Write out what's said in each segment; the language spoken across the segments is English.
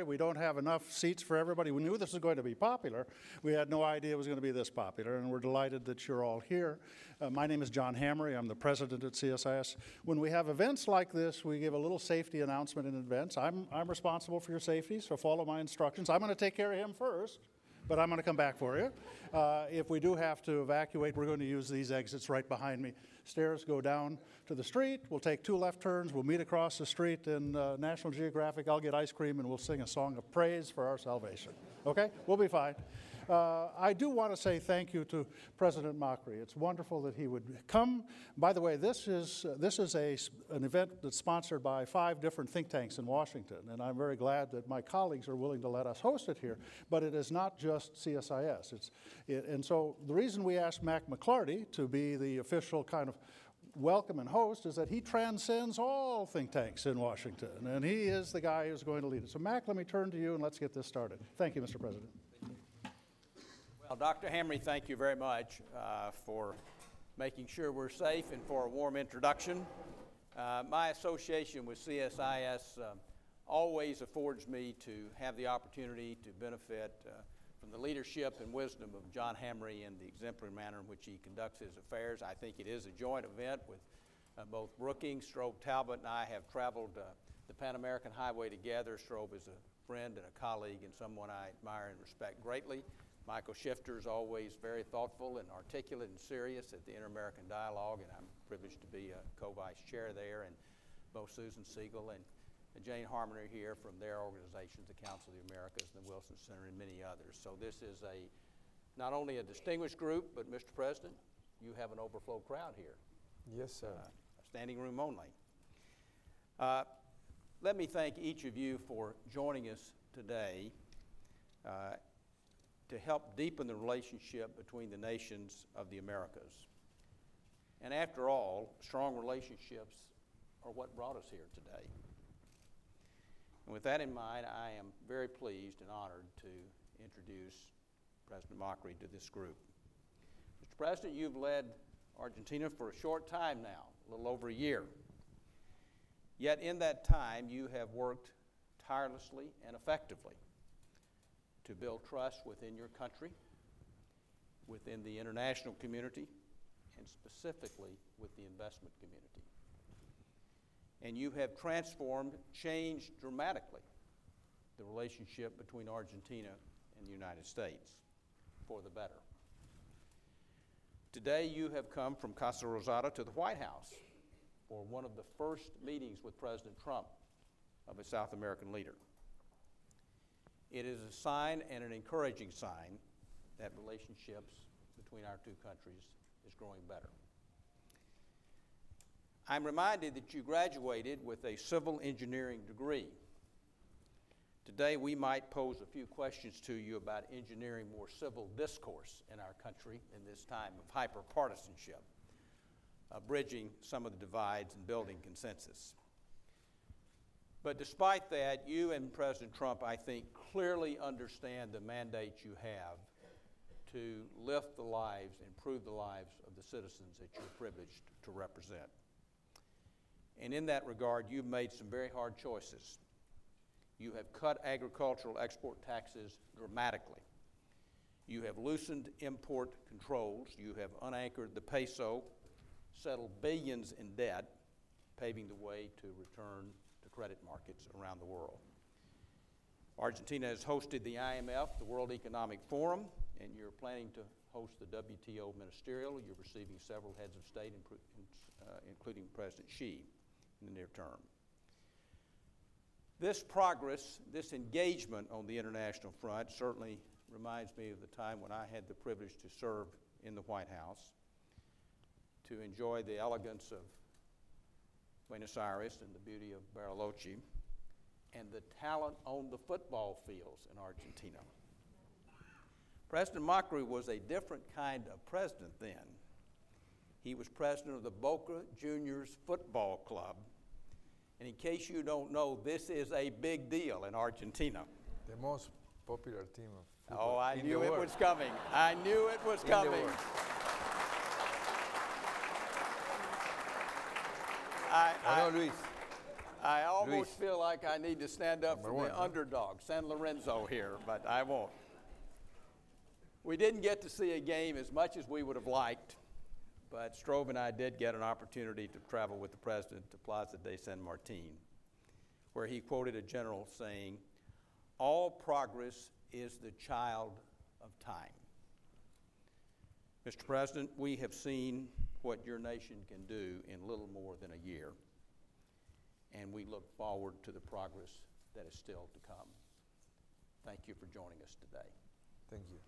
We don't have enough seats for everybody. We knew this was going to be popular. We had no idea it was going to be this popular, and we're delighted that you're all here. Uh, my name is John Hamre. I'm the president at CSIS. When we have events like this, we give a little safety announcement in advance. I'm, I'm responsible for your safety, so follow my instructions. I'm going to take care of him first but I'm going to come back for you. Uh, if we do have to evacuate, we're going to use these exits right behind me. Stairs go down to the street. We'll take two left turns. We'll meet across the street in uh, National Geographic. I'll get ice cream and we'll sing a song of praise for our salvation. Okay? We'll be fine. Uh, I do want to say thank you to President Macri. It's wonderful that he would come. By the way, this is, uh, this is a, an event that's sponsored by five different think tanks in Washington, and I'm very glad that my colleagues are willing to let us host it here. But it is not just CSIS. It's, it, and so the reason we asked Mack McLarty to be the official kind of welcome and host is that he transcends all think tanks in Washington, and he is the guy who's going to lead it. So, Mack, let me turn to you and let's get this started. Thank you, Mr. President. Well, Dr. Hamre, thank you very much uh, for making sure we're safe and for a warm introduction. Uh, my association with CSIS uh, always affords me to have the opportunity to benefit uh, from the leadership and wisdom of John Hamre and the exemplary manner in which he conducts his affairs. I think it is a joint event with uh, both Brookings, Strobe Talbott, and I have traveled uh, the Pan American Highway together. Strobe is a friend and a colleague and someone I admire and respect greatly. Michael Shifter is always very thoughtful and articulate and serious at the Inter-American Dialogue, and I'm privileged to be a co-vice chair there, and both Susan Segal and Jane Harman are here from their organizations, the Council of the Americas and the Wilson Center and many others. So this is a not only a distinguished group, but Mr. President, you have an overflow crowd here. Yes, sir. Uh, standing room only. Uh, let me thank each of you for joining us today. Uh, to help deepen the relationship between the nations of the Americas. And after all, strong relationships are what brought us here today. And with that in mind, I am very pleased and honored to introduce President Macri to this group. Mr. President, you've led Argentina for a short time now, a little over a year. Yet in that time, you have worked tirelessly and effectively to build trust within your country, within the international community, and specifically with the investment community. And you have transformed, changed dramatically the relationship between Argentina and the United States for the better. Today, you have come from Casa Rosada to the White House for one of the first meetings with President Trump of a South American leader. It is a sign and an encouraging sign that relationships between our two countries is growing better. I'm reminded that you graduated with a civil engineering degree. Today, we might pose a few questions to you about engineering more civil discourse in our country in this time of hyperpartisanship, uh, bridging some of the divides and building consensus. But despite that, you and President Trump, I think, clearly understand the mandate you have to lift the lives, improve the lives of the citizens that you're privileged to represent. And in that regard, you've made some very hard choices. You have cut agricultural export taxes dramatically. You have loosened import controls. You have unanchored the peso, settled billions in debt, paving the way to return credit markets around the world. Argentina has hosted the IMF, the World Economic Forum, and you're planning to host the WTO ministerial. You're receiving several heads of state, uh, including President Xi, in the near term. This progress, this engagement on the international front certainly reminds me of the time when I had the privilege to serve in the White House, to enjoy the elegance of Buenos Aires and the beauty of Bariloche, and the talent on the football fields in Argentina. President Macri was a different kind of president then. He was president of the Boca Juniors Football Club. And in case you don't know, this is a big deal in Argentina. The most popular team of football. Oh, I in knew it was coming. I knew it was coming. I, I, know, Luis. I almost Luis. feel like I need to stand up Number for one, the huh? underdog, San Lorenzo here, but I won't. We didn't get to see a game as much as we would have liked, but Strobe and I did get an opportunity to travel with the president to Plaza de San Martin, where he quoted a general saying, All progress is the child of time. Mr. President, we have seen what your nation can do in little more than a year, and we look forward to the progress that is still to come. Thank you for joining us today. Thank you.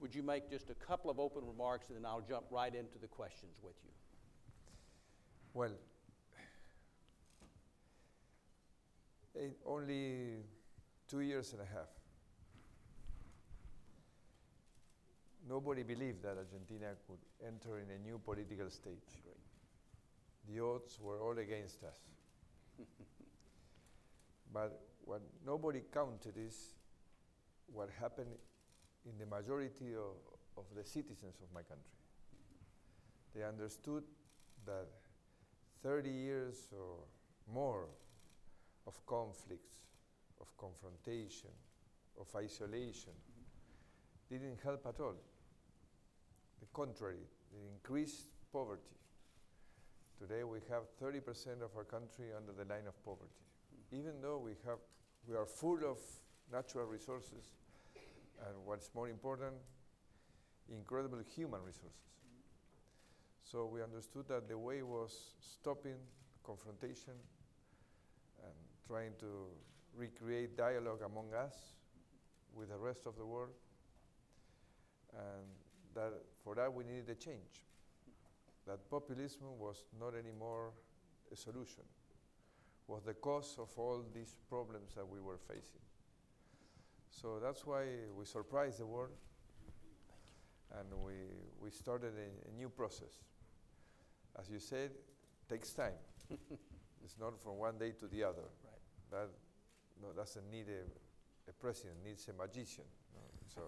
Would you make just a couple of open remarks, and then I'll jump right into the questions with you? Well, in only two years and a half, nobody believed that Argentina could enter in a new political stage. The odds were all against us. but what nobody counted is what happened in the majority of, of the citizens of my country. They understood that 30 years or more of conflicts, of confrontation, of isolation mm-hmm. didn't help at all. The contrary, it increased poverty. Today we have 30% of our country under the line of poverty. Even though we, have, we are full of natural resources, and what's more important, incredible human resources. So we understood that the way was stopping confrontation and trying to recreate dialogue among us with the rest of the world. And that for that we needed a change. That populism was not anymore a solution, was the cause of all these problems that we were facing. So that's why we surprised the world and we, we started a, a new process. As you said, takes time. it's not from one day to the other. Right. That no, doesn't need a, a president, needs a magician. no? So,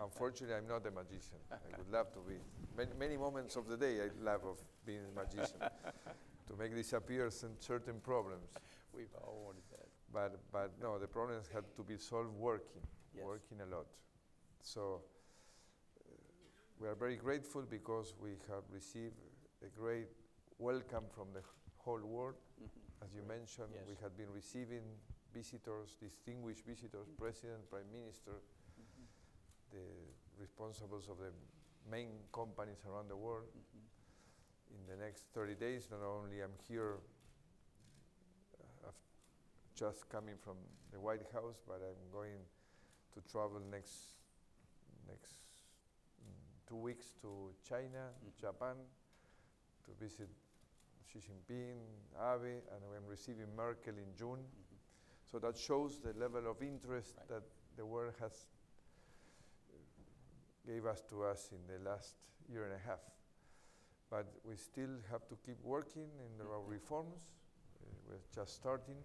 unfortunately, I'm not a magician. I would love to be. Many, many moments of the day, I love of being a magician to make disappear some certain problems. We've all wanted that. But, but no, the problems had to be solved working, Yes. working a lot. So uh, we are very grateful because we have received a great welcome from the whole world. Mhm. As you mentioned, Yes. we had been receiving visitors, distinguished visitors, president, prime minister. The responsibles of the main companies around the world. Mhm. In the next 30 days, not only I'm here uh, just coming from the White House, but I'm going to travel next next mm, two weeks to China, Mhm. Japan, to visit Xi Jinping, Abe, and I'm receiving Merkel in June. Mhm. So that shows the level of interest Right. that the world has gave us to us in the last year and a half. But we still have to keep working in the- our reforms. Uh, we're just starting.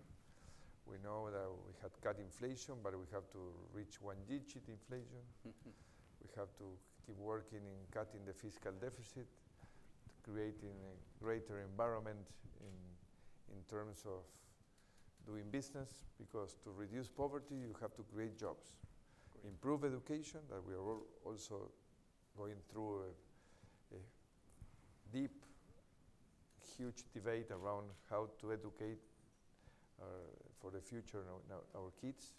We know that we had cut inflation, but we have to reach one-digit inflation. We have to keep working in cutting the fiscal deficit, creating a greater environment in, in terms of doing business, because to reduce poverty, you have to create jobs. Improve education, that we are al- also going through a, a deep, huge debate around how to educate our, for the future our, our kids,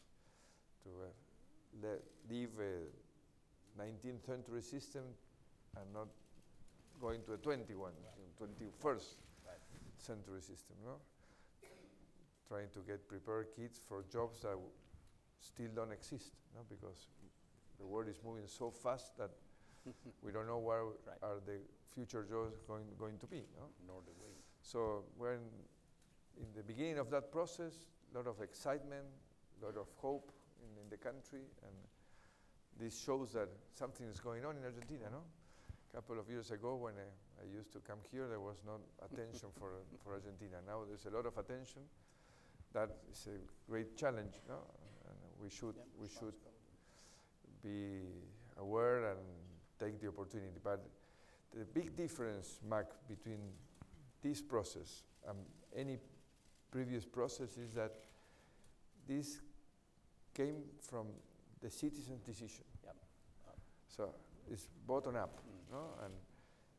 to uh, le- leave a 19th century system and not going to a 21, 21st Right. century system, no? Trying to get prepared kids for jobs that w- still don't exist, no? Because the world is moving so fast that we don't know where Right. are the future jobs going, going to be, no? Nor do we. So we're in, in the beginning of that process, a lot of excitement, a lot of hope in, in the country, and this shows that something is going on in Argentina, no? A couple of years ago, when I, I used to come here, there was no attention for, for Argentina. Now there's a lot of attention. That is a great challenge, no? We should, Yep, we should be aware and take the opportunity. But the big difference, Mack, between this process and any previous process is that this came from the citizen's decision. Yep. So it's bottom up, Mm. no? And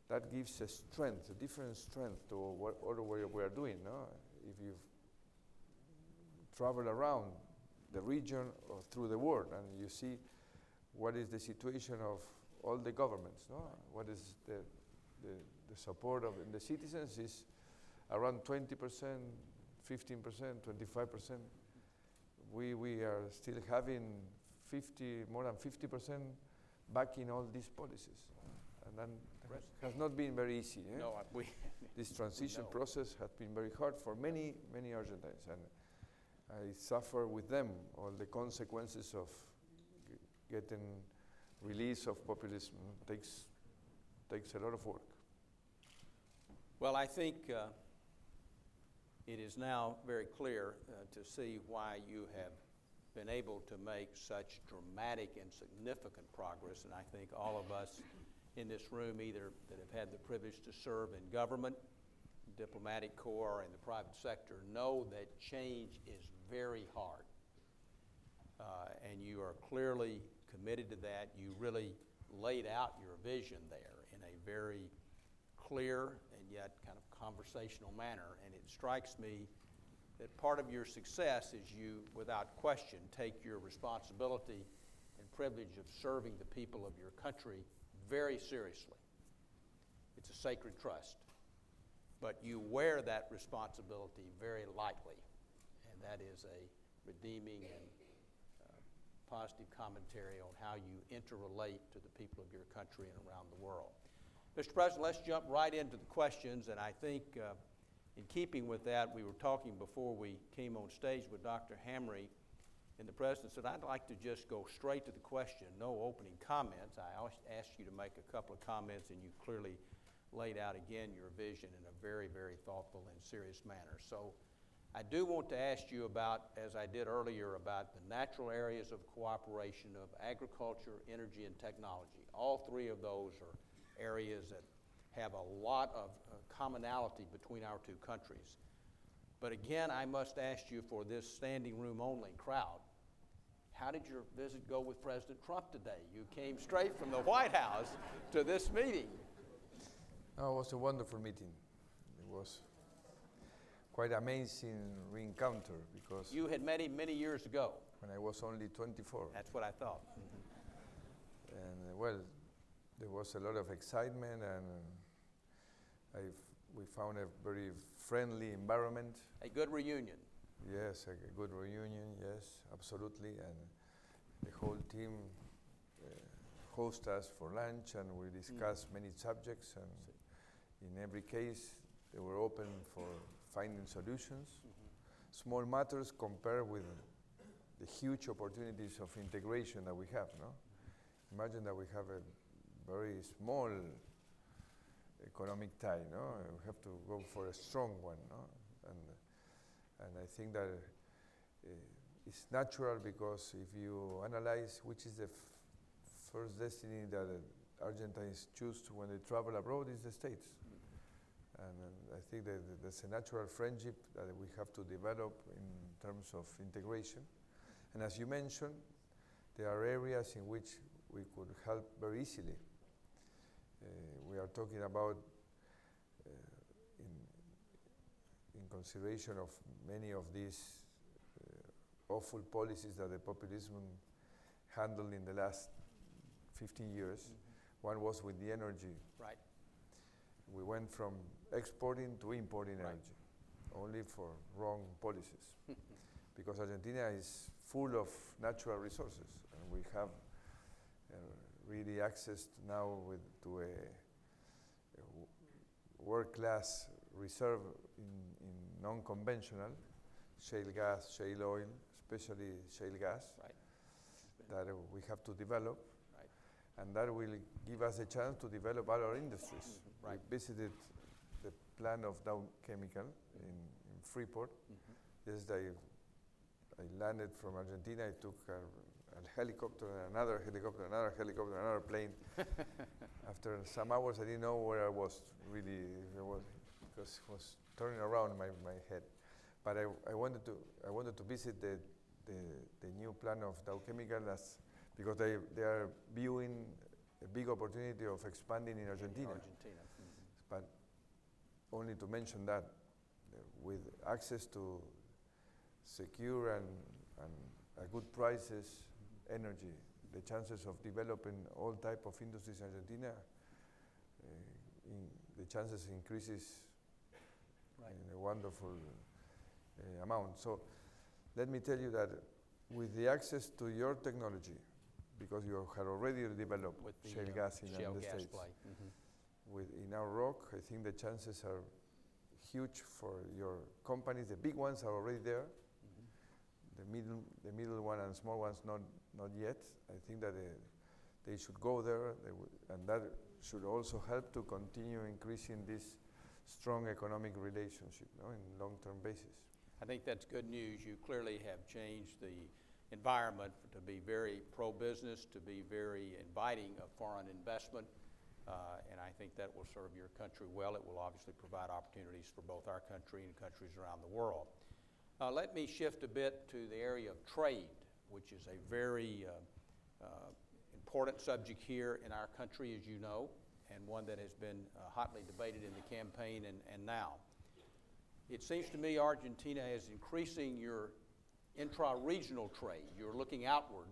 that gives a strength, a different strength to what other way we are doing, no? If you travel around the region or through the world and you see what is the situation of all the governments, no? What is the, the, the support of the citizens is around 20%, 15%, 25%. We, we are still having 50, more than 50% backing all these policies. And then Right. has not been very easy. eh? No, we, This transition process has been very hard for many, many Argentines, and I suffer with them all the consequences of getting release of populism. takes takes a lot of work. well, I think uh, it is now very clear uh, to see why you have been able to make such dramatic and significant progress. And I think all of us in this room, either that have had the privilege to serve in government, diplomatic corps, or in the private sector, know that change is very hard. Uh, and you are clearly committed to that. You really laid out your vision there in a very clear and yet kind of conversational manner. And it strikes me that part of your success is you, without question, take your responsibility and privilege of serving the people of your country very seriously. It's a sacred trust. But you wear that responsibility very lightly. And that is a redeeming and uh, positive commentary on how you interrelate to the people of your country and around the world. Mr. President, let's jump right into the questions. And I think, uh, in keeping with that, we were talking before we came on stage with Dr. Hamre, and the President said, I'd like to just go straight to the question, no opening comments. I asked you to make a couple of comments, and you clearly laid out again your vision in a very, very thoughtful and serious manner. So I do want to ask you about, as I did earlier, about the natural areas of cooperation of agriculture, energy, and technology. All three of those are areas that have a lot of uh, commonality between our two countries. But again, I must ask you for this standing room only crowd, how did your visit go with President Trump today? You came straight from the White House to this meeting. No, it was a wonderful meeting. It was quite amazing reencounter because You had met him many years ago. when I was only 24, That's what I thought. and uh, well, there was a lot of excitement, and I we found a very friendly environment. A good reunion. Yes, a, a good reunion. Yes, absolutely, and the whole team uh, host us for lunch, and we discussed many subjects, and in every case, they were open for finding solutions. Small matters compared with the huge opportunities of integration that we have. No, imagine that we have a very small economic tie. No, we have to go for a strong one. No, and and I think that uh, it's natural because if you analyze which is the first destiny that uh, Argentines choose when they travel abroad is the States. And, uh, I think that th- there's a natural friendship that we have to develop in terms of integration. And as you mentioned, there are areas in which we could help very easily. Uh, we are talking about, uh, in, in consideration of many of these uh, awful policies that the populism handled in the last 15 years. One was with the energy. Right. We went from exporting to importing Right. energy, only for wrong policies. because Argentina is full of natural resources, and we have uh, really access now with, to a world-class reserve in, in non-conventional shale gas, shale oil, especially shale gas, Right. that uh, we have to develop Right. and that will give us a chance to develop other industries. Right. We visited plant of Dow Chemical in, in Freeport. Mhm. Yes, I, I landed from Argentina. I took a, a helicopter, another helicopter, another helicopter, another plane. After some hours, I didn't know where I was really, was, because it was turning around my, my head. But I, I wanted to I wanted to visit the the, the new plant of Dow Chemical as because they, they are viewing a big opportunity of expanding in Argentina. Argentina. Only to mention that uh, with access to secure and, and at good prices energy, the chances of developing all type of industries in Argentina, uh, in, the chances increases Right. in a wonderful uh, amount. So let me tell you that with the access to your technology, because you have already developed shale uh, gas in shale the States, play. Mhm. With in our rock, I think the chances are huge for your companies. The big ones are already there. Mhm. The middle, the middle one and small ones not not yet. I think that they, they should go there, they would, and that should also help to continue increasing this strong economic relationship no, in long-term basis. I think that's good news. You clearly have changed the environment to be very pro-business, to be very inviting of foreign investment, uh, and I think that will serve your country well. It will obviously provide opportunities for both our country and countries around the world. Uh, let me shift a bit to the area of trade, which is a very uh, uh, important subject here in our country, as you know, and one that has been uh, hotly debated in the campaign and, and now. It seems to me Argentina is increasing your intra-regional trade. You're looking outward.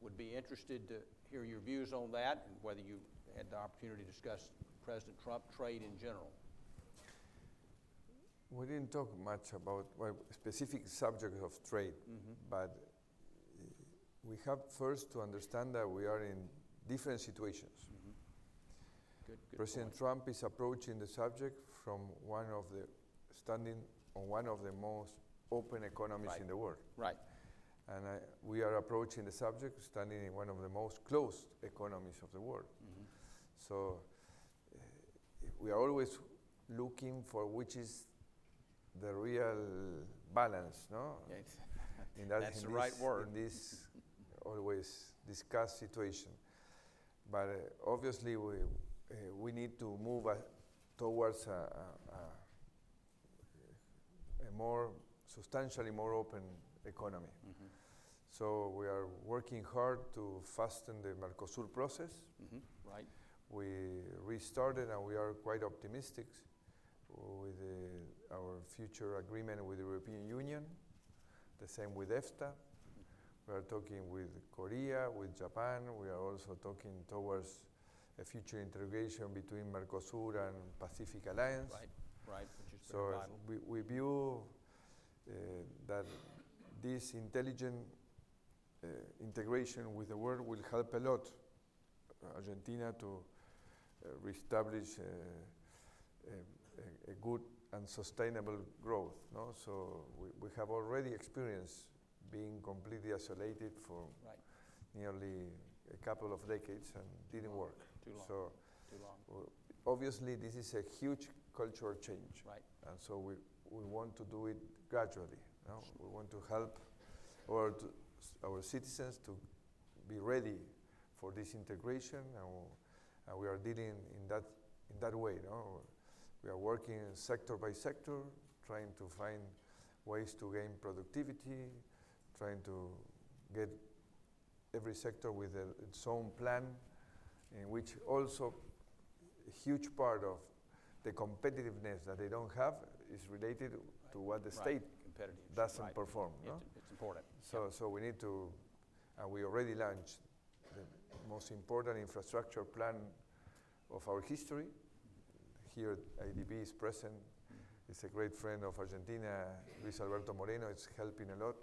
Would be interested to hear your views on that and whether you had the opportunity to discuss President Trump trade in general. We didn't talk much about well, specific subjects of trade, mm-hmm. but uh, we have first to understand that we are in different situations. Mm-hmm. Good, good President point. Trump is approaching the subject from one of the standing on one of the most open economies Right. in the world, Right, and I, we are approaching the subject standing in one of the most closed economies of the world. So uh, we are always looking for which is the real balance, no? In that, That's in the right this- word. In this always discussed situation, but uh, obviously we uh, we need to move towards a, a, a, a more substantially more open economy. Mhm. So we are working hard to fasten the Mercosur process. Mhm. Right, We restarted and we are quite optimistic with uh, our future agreement with the European Union. The same with EFTA. We are talking with Korea, with Japan. We are also talking towards a future integration between Mercosur and Pacific Alliance. right, right, which is So uh, we, we view uh, that this intelligent uh, integration with the world will help a lot Argentina to uh, reestablish uh, a, a, a good and sustainable growth. No? So we, we have already experienced being completely isolated for Right, nearly a couple of decades and didn't work. too long, So too long, obviously this is a huge cultural change. right. And so we, we want to do it gradually. No? We want to help our, to, our citizens to be ready for this integration, and, and we are dealing in that, in that way. No? We are working sector by sector, trying to find ways to gain productivity, trying to get every sector with a, its own plan, in which also a huge part of the competitiveness that they don't have is related to what the Right, state doesn't right. perform. No? It's, it's important. So, so we need to, and we already launched the most important infrastructure plan of our history. Here, IDB is present. It's a great friend of Argentina, Luis Alberto Moreno. It's helping a lot,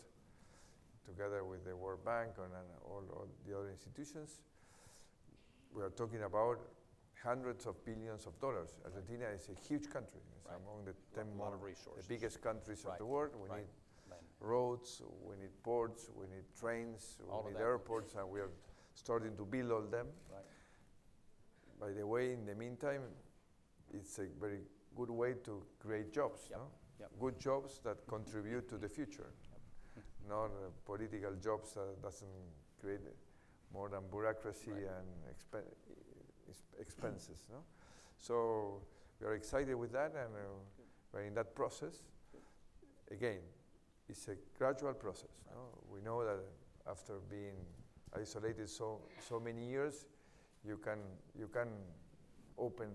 together with the World Bank and, and all, all the other institutions. We are talking about hundreds of billions of dollars. Argentina is a huge country. It's Right. among the 10 lot more, the biggest countries Right, of the world. We right. need roads, we need ports, we need trains, All we need airports, and we are starting to build all them. Right. By the way, in the meantime, it's a very good way to create jobs, Yep, no? yep. Good jobs that contribute to the future, not uh, political jobs that doesn't create more than bureaucracy Right. and expen- expenses, no? So we are excited with that, and uh, we're in that process. again, it's a gradual process. No? We know that after being isolated so, so many years, you can, you can open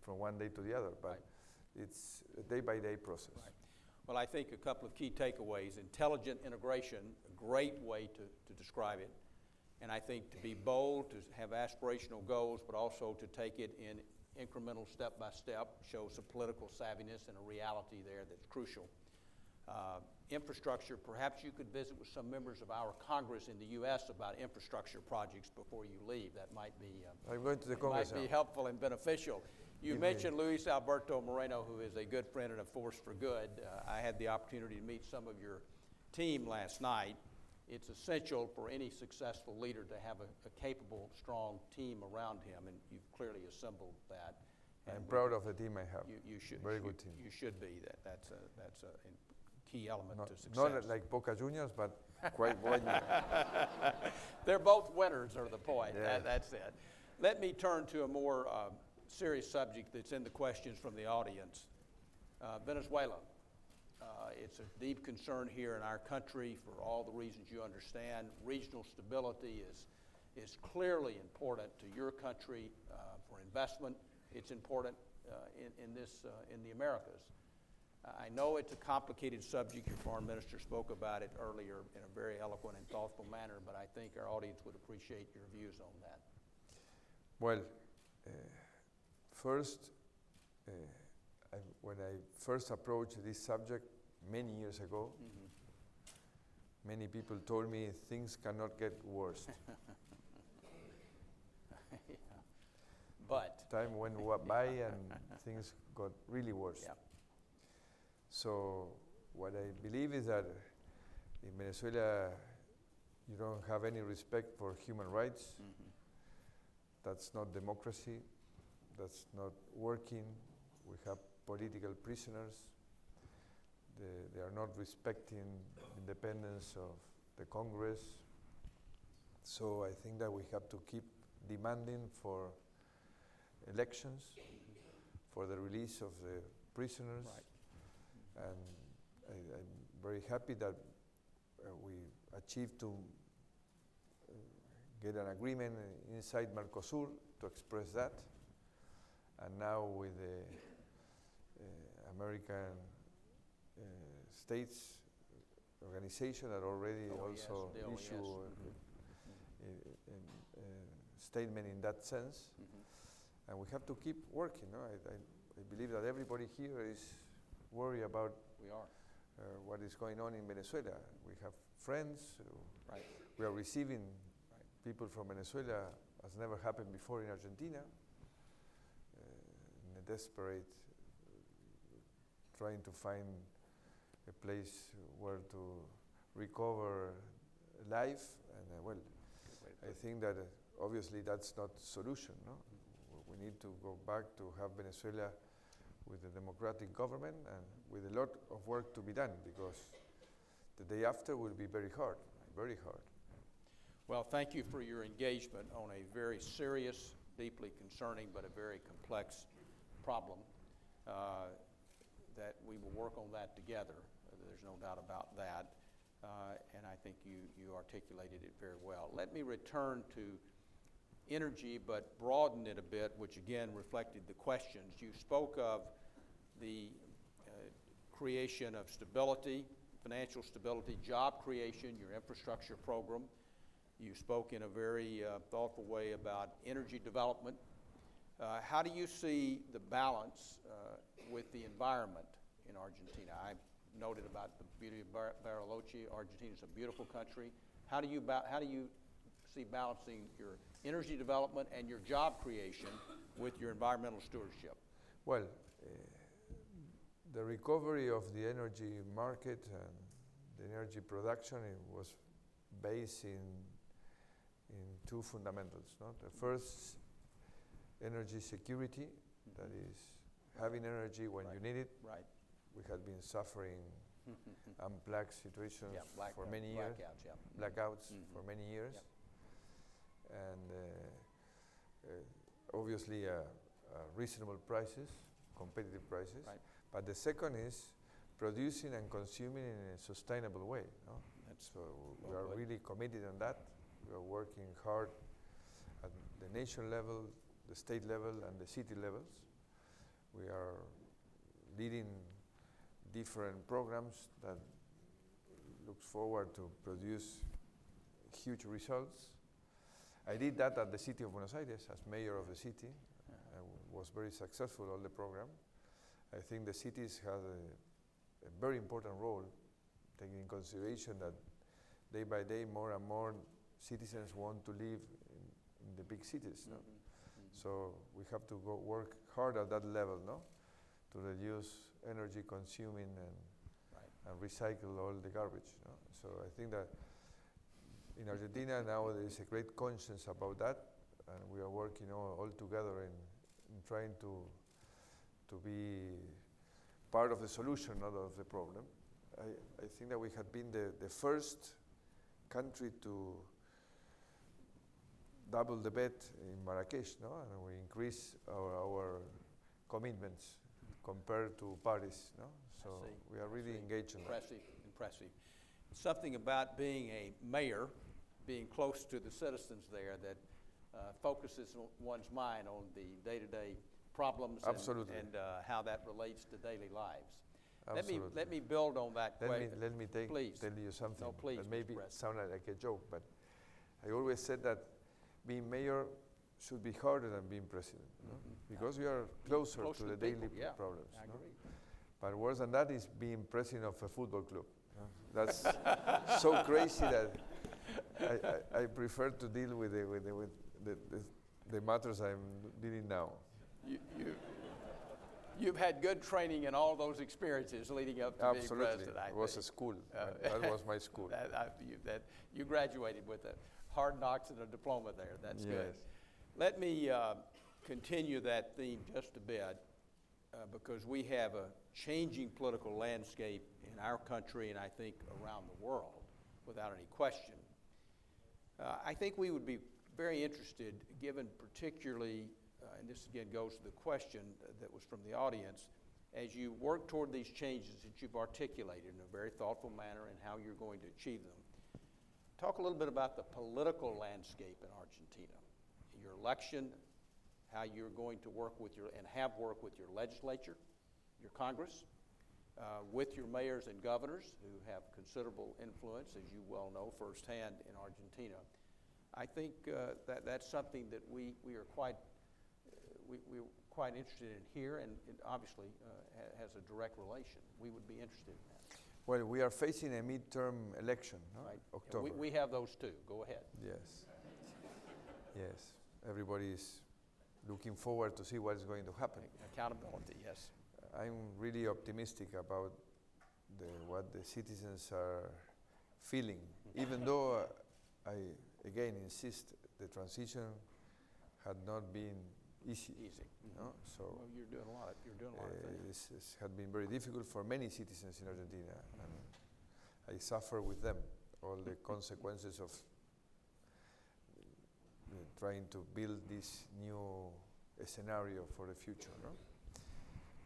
from one day to the other, but Right. it's a day by day process. Right. Well, I think a couple of key takeaways. Intelligent integration, a great way to, to describe it. And I think to be bold, to have aspirational goals, but also to take it in incremental step by step, shows some political savviness and a reality there that's crucial. Uh, infrastructure, perhaps you could visit with some members of our Congress in the U.S. about infrastructure projects before you leave. That might be uh, I'm going to the might be helpful and beneficial. You mentioned Luis Alberto Moreno, who is a good friend and a force for good. Uh, I had the opportunity to meet some of your team last night. It's essential for any successful leader to have a, a capable, strong team around him, and you've clearly assembled that. And I'm proud of the team I have. You, you should. Very you- good team. You should be. That, that's a, that's a key element Not, to success. not like Boca Juniors, but quite well. They're both winners, are the point. Yeah. That, that's it. Let me turn to a more uh, serious subject that's in the questions from the audience. Uh, Venezuela. Uh, it's a deep concern here in our country for all the reasons you understand. Regional stability is, is clearly important to your country uh, for investment. It's important uh, in, in, this, uh, in the Americas. I know it's a complicated subject. Your foreign minister spoke about it earlier in a very eloquent and thoughtful manner, but I think our audience would appreciate your views on that. Well, uh, first, uh, I, when I first approached this subject many years ago, many people told me things cannot get worse. But, Time went by and things got really worse. yeah, So, what I believe is that in Venezuela, you don't have any respect for human rights. mhm, That's not democracy. That's not working. We have political prisoners. They, they are not respecting independence of the Congress. So I think that we have to keep demanding for elections, for the release of the prisoners. right. And I, I'm very happy that uh, we achieved to uh, get an agreement uh, inside Mercosur to express that. And now with the uh, American uh, States organization that already Oh, also deal, issue yes. a- a- a- a statement in that sense. Mhm. And we have to keep working. No? I, I, I believe that everybody here is worried about We are, uh, what is going on in Venezuela. We have friends. right. We are receiving people from Venezuela as never happened before in Argentina. Uh, in a desperate, uh, trying to find a place where to recover life. And uh, well, I think that uh, obviously that's not solution. No, we need to go back to have Venezuela with a democratic government and with a lot of work to be done because the day after will be very hard, very hard. Well, thank you for your engagement on a very serious, deeply concerning, but a very complex problem. Uh, that we will work on that together. There's no doubt about that. Uh, and I think you, you articulated it very well. Let me return to energy, but broaden it a bit, which again reflected the questions. You spoke of the uh, creation of stability, financial stability, job creation, your infrastructure program. You spoke in a very uh, thoughtful way about energy development. Uh, how do you see the balance uh, with the environment in Argentina? I noted about the beauty of Bar- Bariloche. Argentina is a beautiful country. How do you ba- how do you see balancing your energy development and your job creation with your environmental stewardship? Well, uh, the recovery of the energy market and the energy production it was based in, in two fundamentals. No? The first, energy security, that is having energy when you need it. Right. We had been suffering unplugged situations Yeah, black, for many years, blackouts, yeah. blackouts Mhm. for many years. Yep. And uh, uh, obviously uh, uh, reasonable prices, competitive prices. Right. But the second is producing and consuming in a sustainable way. No? That's So we are really committed on that. We are working hard at the nation level, the state level, and the city levels. We are leading different programs that looks forward to produce huge results. I did that at the city of Buenos Aires as mayor of the city. I w- was very successful all the program. I think the cities have a, a very important role, taking in consideration that day by day more and more citizens want to live in, in the big cities. No? Mhm, mhm. So we have to go work hard at that level, no, to reduce energy consuming and Right. and recycle all the garbage. No? So I think that in Argentina now there is a great conscience about that, and we are working all, all together in, in trying to to be part of the solution, not of the problem. I, I think that we had been the, the first country to double the bet in Marrakesh, no? and we increase our, our commitments compared to Paris. No? So we are really engaged in that. Impressive, impressive. Something about being a mayor, being close to the citizens there, that uh, focuses one's mind on the day-to-day problems and- Absolutely. and uh, how that relates to daily lives. Let me, let me build on that Let me, let me take, Please. tell you something No, please, that maybe sounded like a joke, but I always said that being mayor should be harder than being president, no? because you are closer Close to the people, daily yeah, problems. I no? agree. But worse than that is being president of a football club. no? That's so crazy that I, I, I prefer to deal with the, with the, with the, the, the matters I'm dealing now. You, you, you've had good training in all those experiences leading up to being president, I it was a school. Uh, that was my school. That, I, you, that, you graduated with a hard knocks and a diploma there. That's good. Let me uh, continue that theme just a bit uh, because we have a changing political landscape in our country and I think around the world, without any question. Uh, I think we would be very interested, given particularly, uh, and this again goes to the question that was from the audience, as you work toward these changes that you've articulated in a very thoughtful manner and how you're going to achieve them. Talk a little bit about the political landscape in Argentina, your election, how you're going to work with your, and have worked with your legislature, your Congress, uh, with your mayors and governors who have considerable influence, as you well know firsthand in Argentina. I think uh, that that's something that we, we are quite uh, we, we're quite interested in here, and it obviously uh, ha- has a direct relation. We would be interested in that. Well, we are facing a midterm election, no? Right? October. We, we have those too. Go ahead. Yes. Yes. Everybody is looking forward to see what is going to happen. Accountability, yes. I'm really optimistic about the, what the citizens are feeling, even though uh, I again insist the transition had not been easy. Easy. No? So Well, you're doing a lot. Of, you're doing a lot of uh, things. this has had been very difficult for many citizens in Argentina, and I suffer with them all the consequences of uh, trying to build this new scenario for the future. No?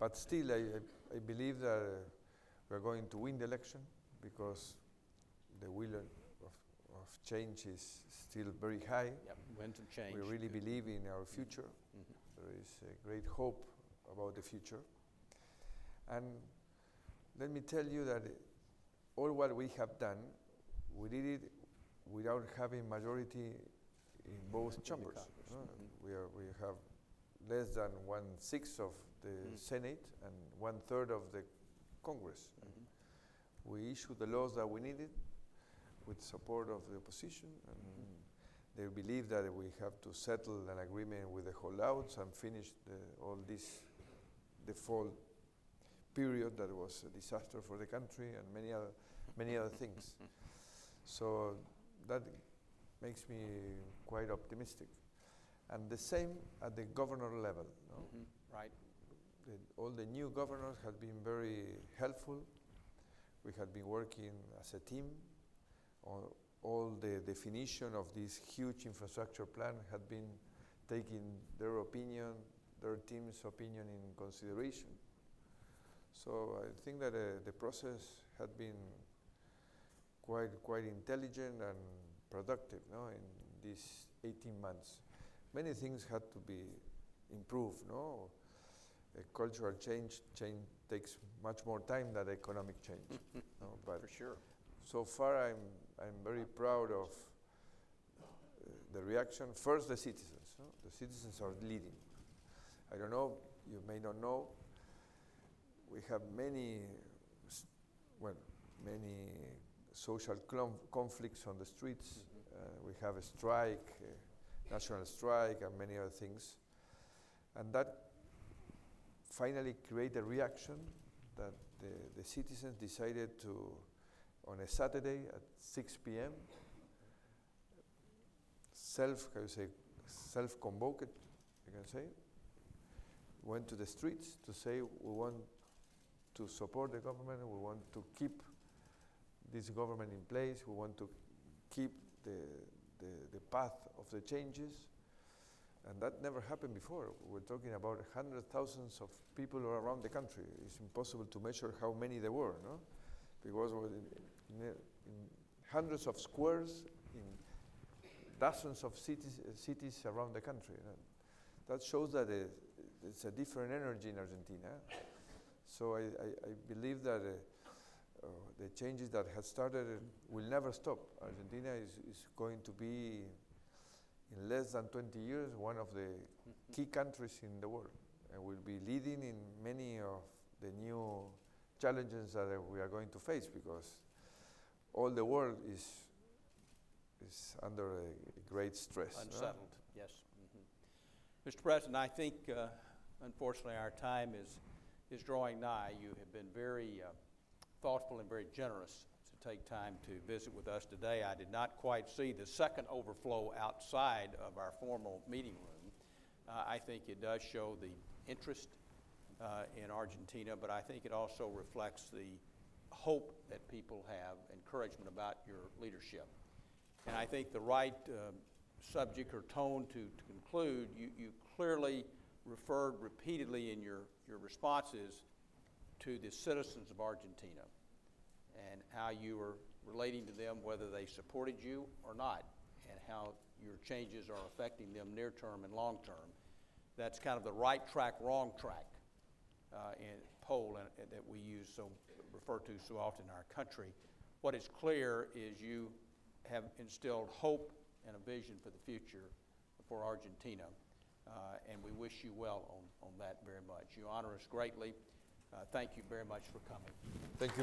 But still, I, I, I believe that uh, we're going to win the election because the will of, of change is still very high. Yep. Winds of change. We really believe in our future. Mhm. There is a great hope about the future. And let me tell you that all what we have done, we did it without having majority in both In the mm -hmm. We, are, we have less than one sixth of the Mm. Senate and one third of the Congress. Mhm. We issued the laws that we needed with support of the opposition, and they believe that we have to settle an agreement with the holdouts and finish the, all this default period that was a disaster for the country and many other, many other things. So that makes me quite optimistic. And the same at the governor level. no? Mhm. Right. the, all the new governors have been very helpful. We have been working as a team. All, all the definition of this huge infrastructure plan had been taking their opinion, their team's opinion in consideration. So I think that uh, the process had been quite, quite intelligent and productive no, in these 18 months. Many things had to be improved. No? A cultural change, change takes much more time than economic change. no? But For sure. so far, I'm, I'm very proud of uh, the reaction. First, the citizens. no? The citizens are leading. I don't know, you may not know, we have many, well, many social conflicts on the streets. Uh, we have a strike, a national strike, and many other things. And that finally created a reaction that the, the citizens decided to, on a Saturday at 6 p.m., self, how you say, self-convoked, you can say, went to the streets to say we want to support the government, we want to keep this government in place, we want to keep the, the, the path of the changes. And that never happened before. We're talking about hundred thousands of people around the country. It's impossible to measure how many there were, no? Because in, in, in hundreds of squares, in dozens of cities, uh, cities around the country. That shows that uh, it's a different energy in Argentina. So I, I, I believe that uh, uh, the changes that have started will never stop. Argentina is, is going to be, in less than 20 years, one of the key countries in the world and will be leading in many of the new challenges that we are going to face because all the world is, is under a, great stress. Unsettled, yes. Mhm. Mr. President, I think, uh, unfortunately, our time is, is drawing nigh. You have been very uh, thoughtful and very generous to take time to visit with us today. I did not quite see the second overflow outside of our formal meeting room. Uh, I think it does show the interest uh, in Argentina, but I think it also reflects the hope that people have, encouragement about your leadership. And I think the right um, subject or tone to, to conclude, you, you clearly referred repeatedly in your, your responses to the citizens of Argentina and how you were relating to them, whether they supported you or not, and how your changes are affecting them near term and long term. That's kind of the right track, wrong track uh, in poll and, and that we use so refer to so often in our country. What is clear is you have instilled hope and a vision for the future for Argentina, uh, and we wish you well on, on that very much. You honor us greatly. Uh, thank you very much for coming. Thank you.